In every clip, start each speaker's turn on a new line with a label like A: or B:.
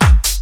A: huh.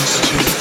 B: Got feelings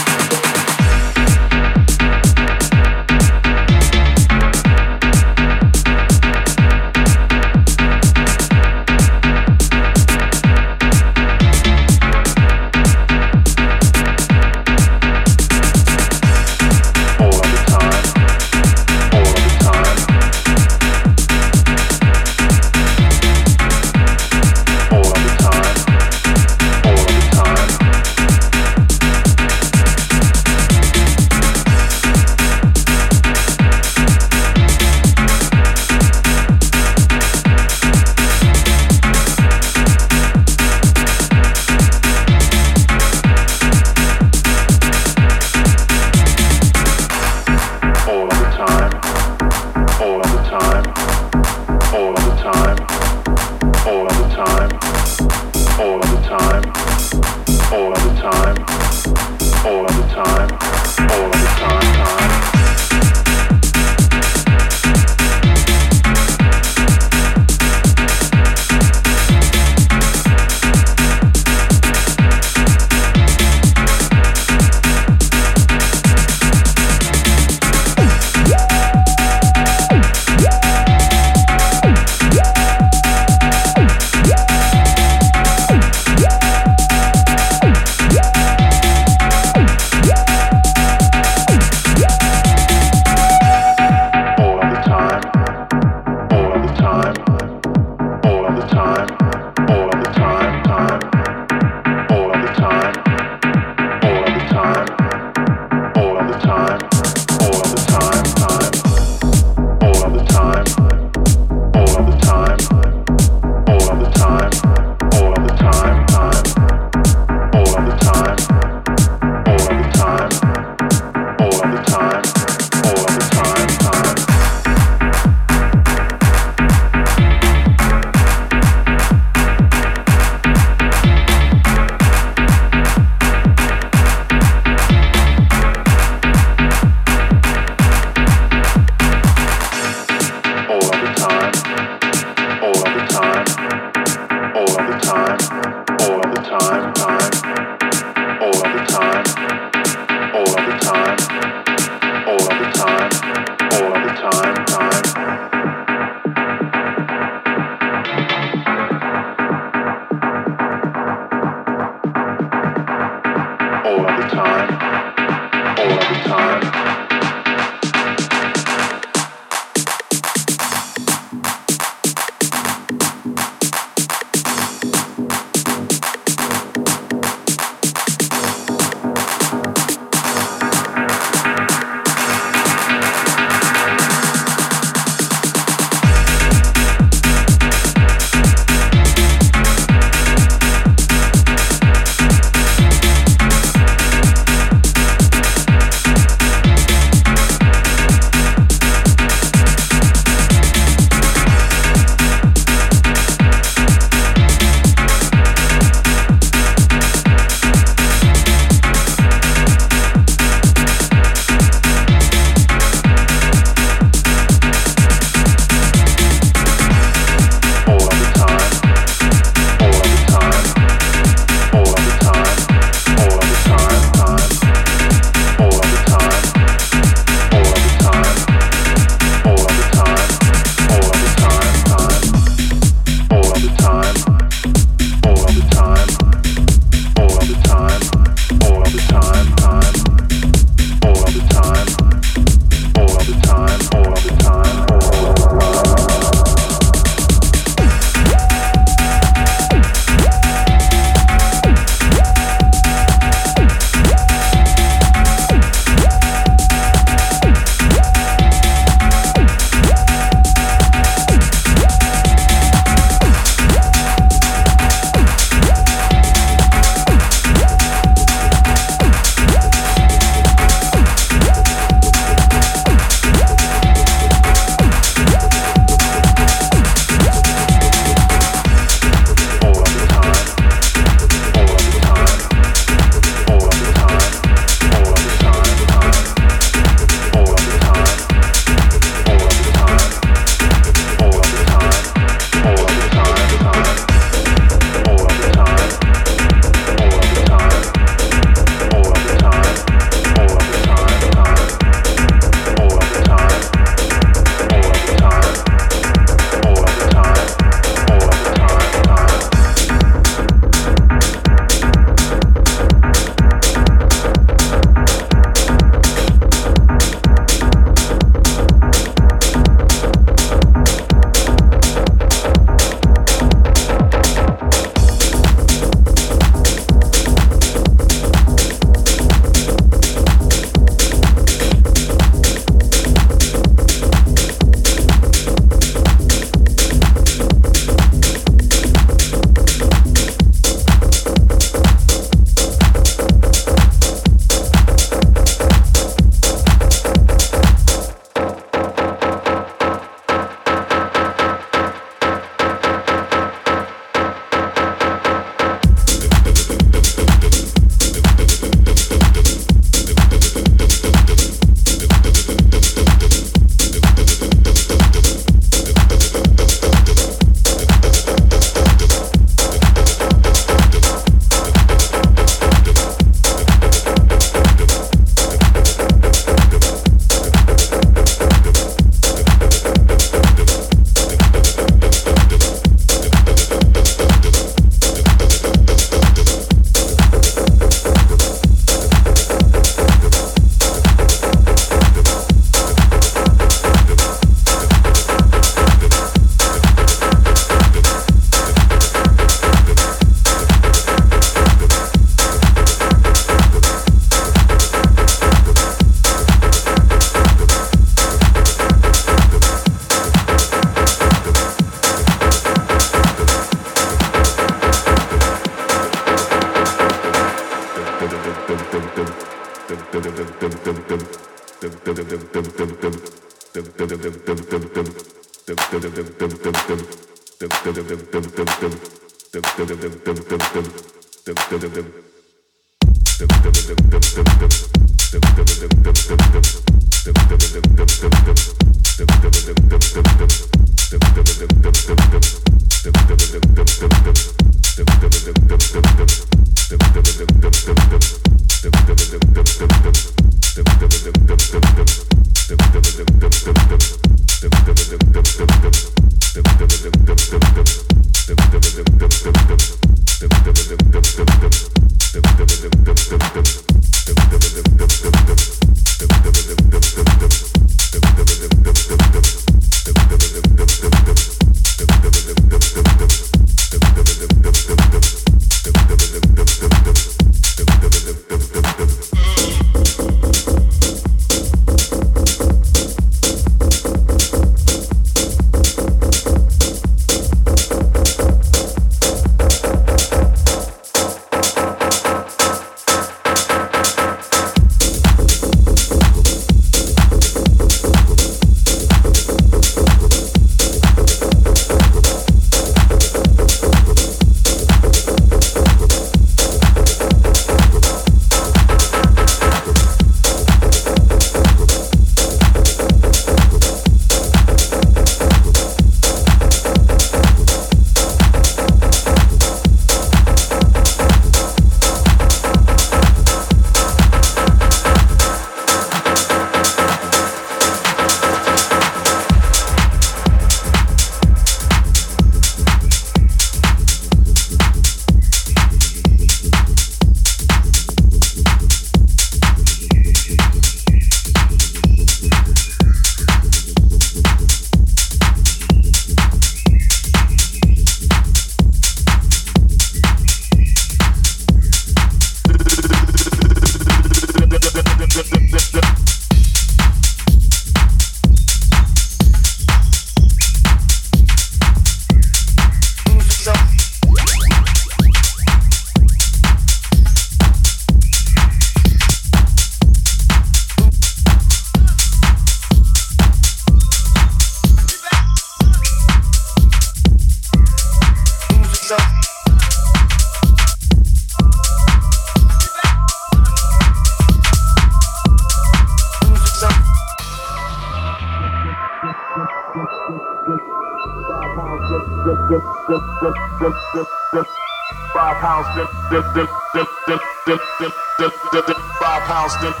A: the,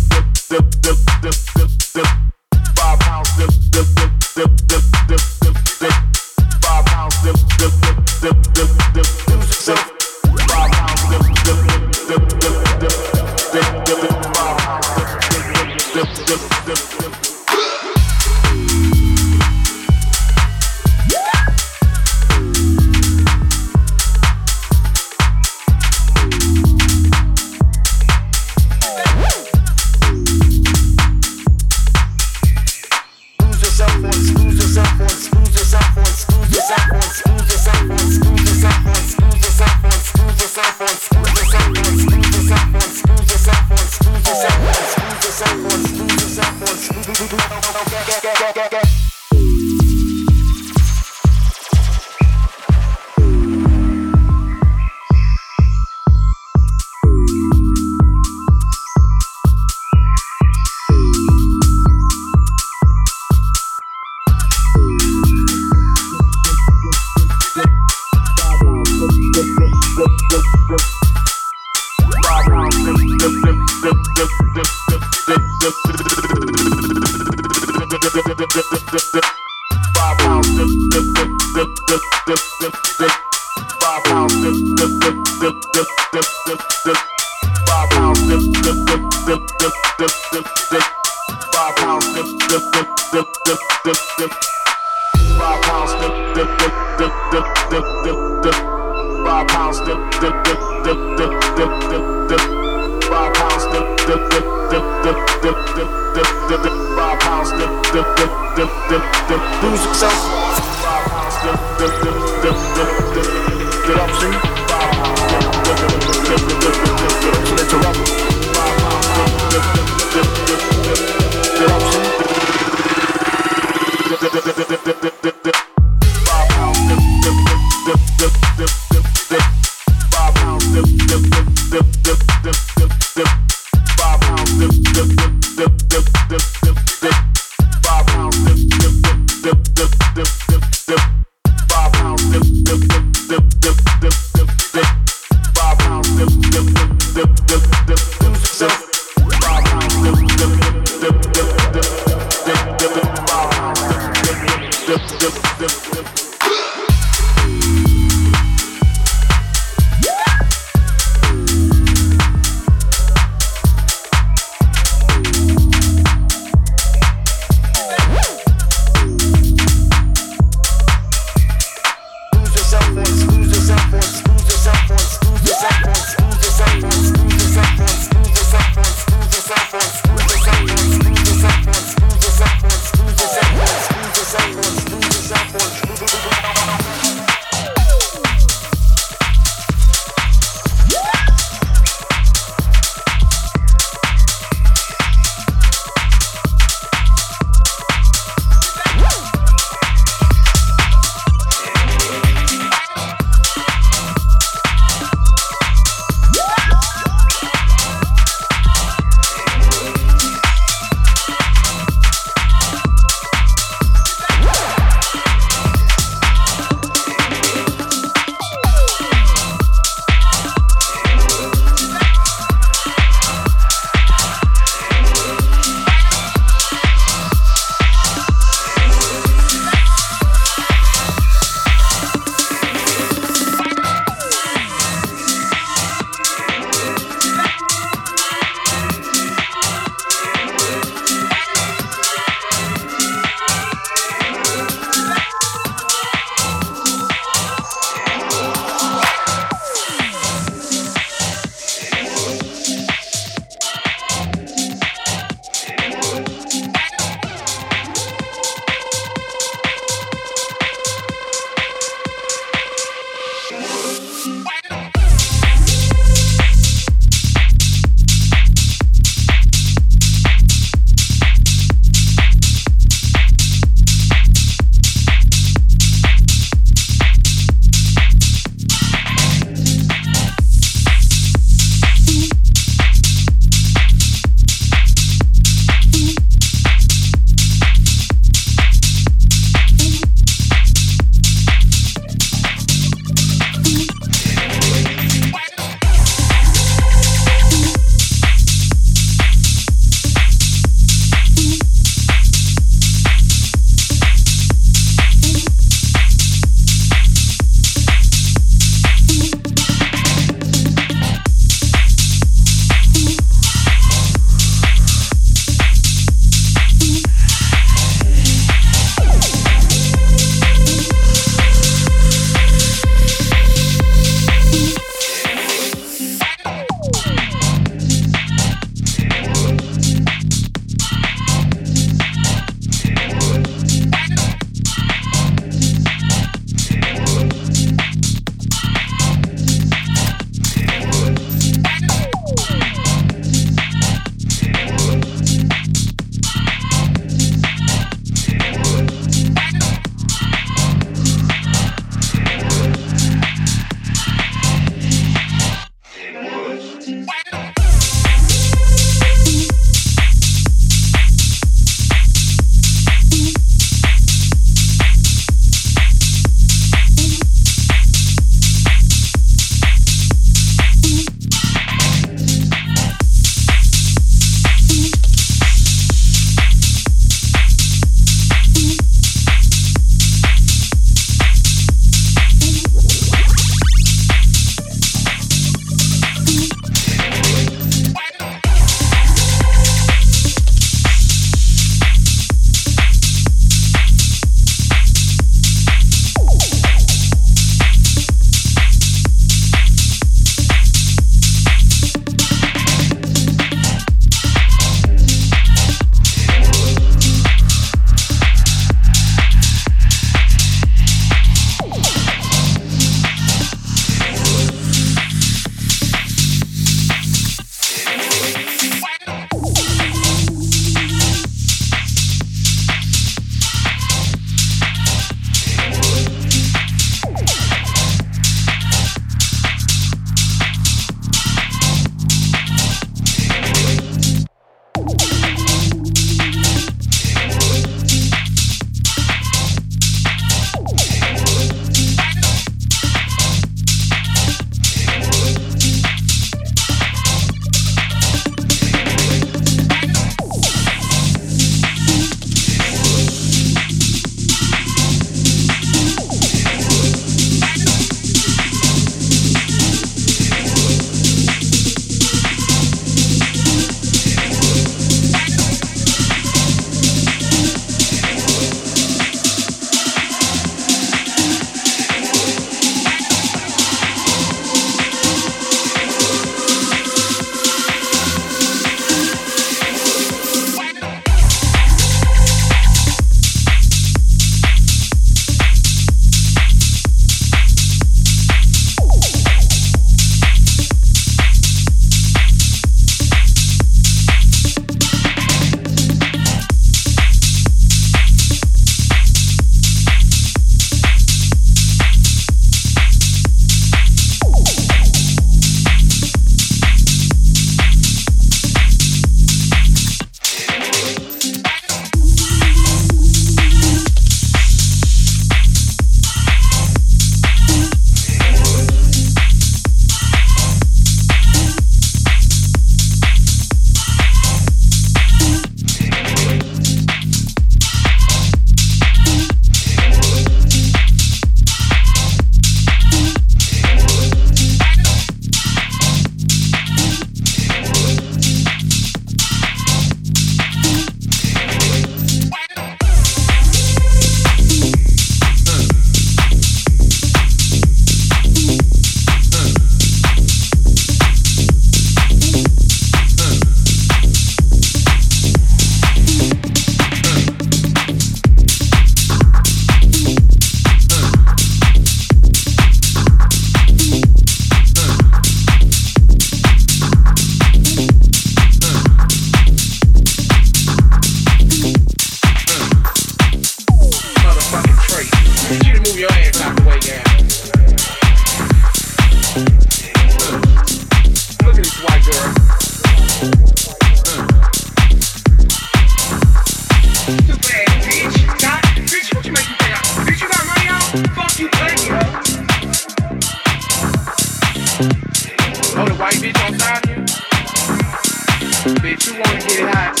C: Bitch, you wanna get it hot.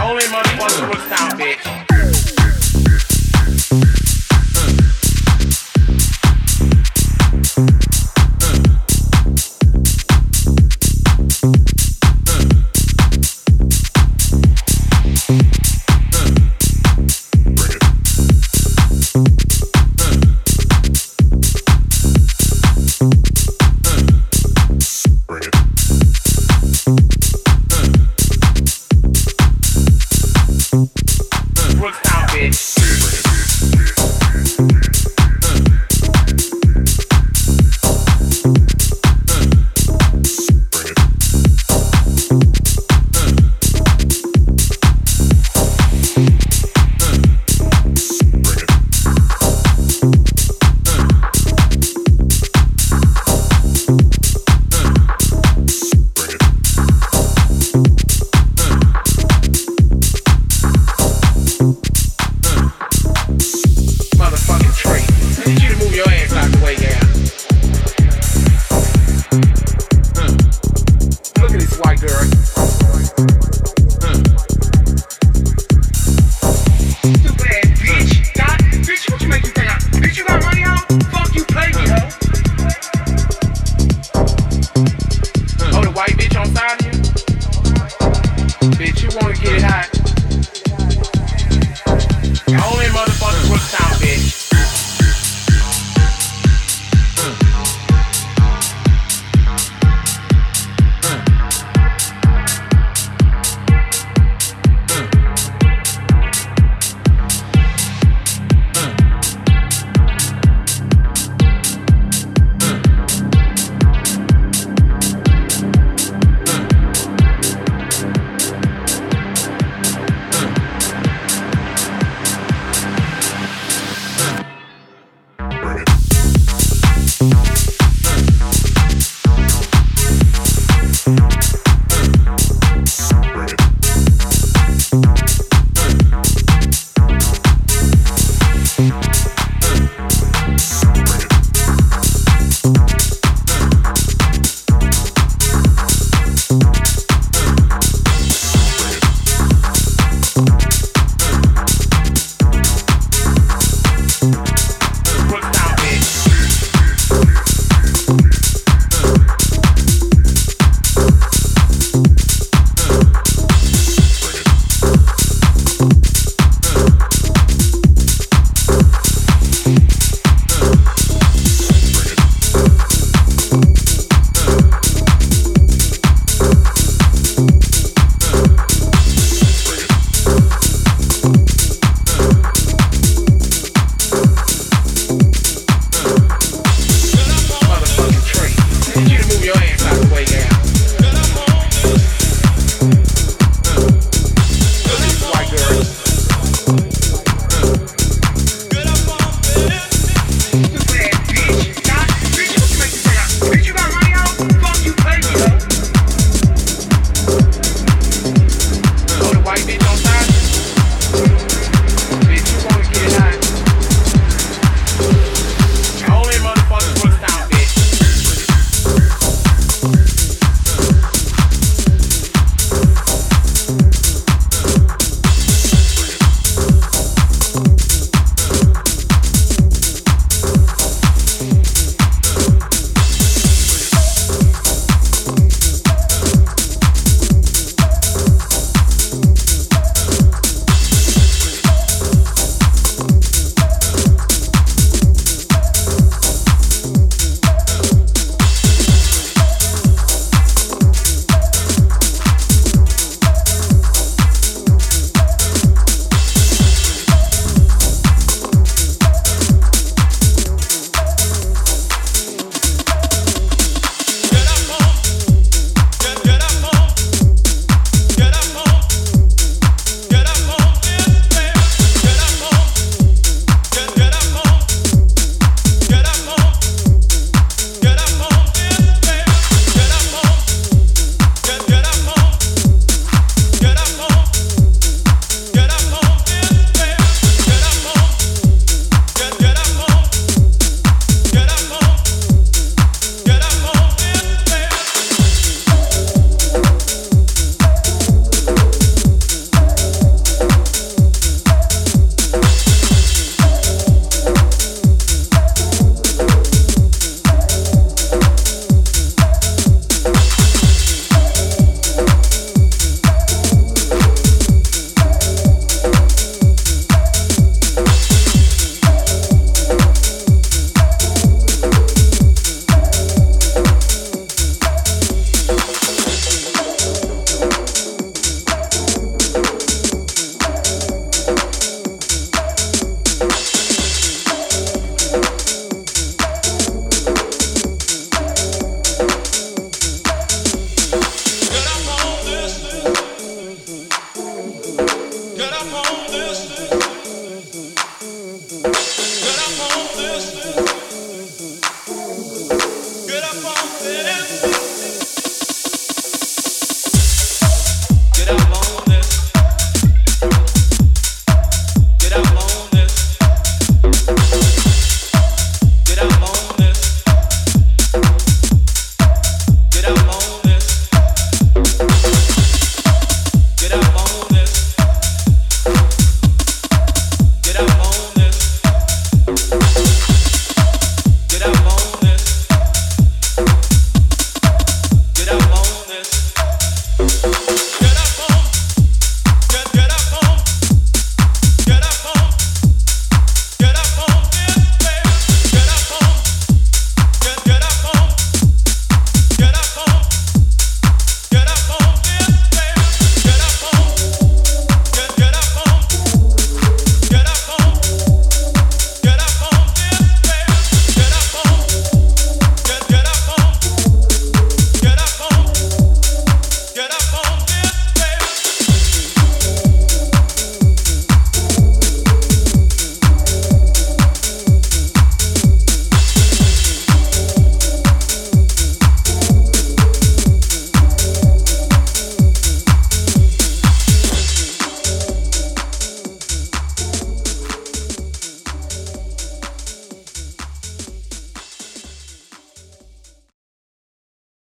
C: Only motherfucker was out, bitch.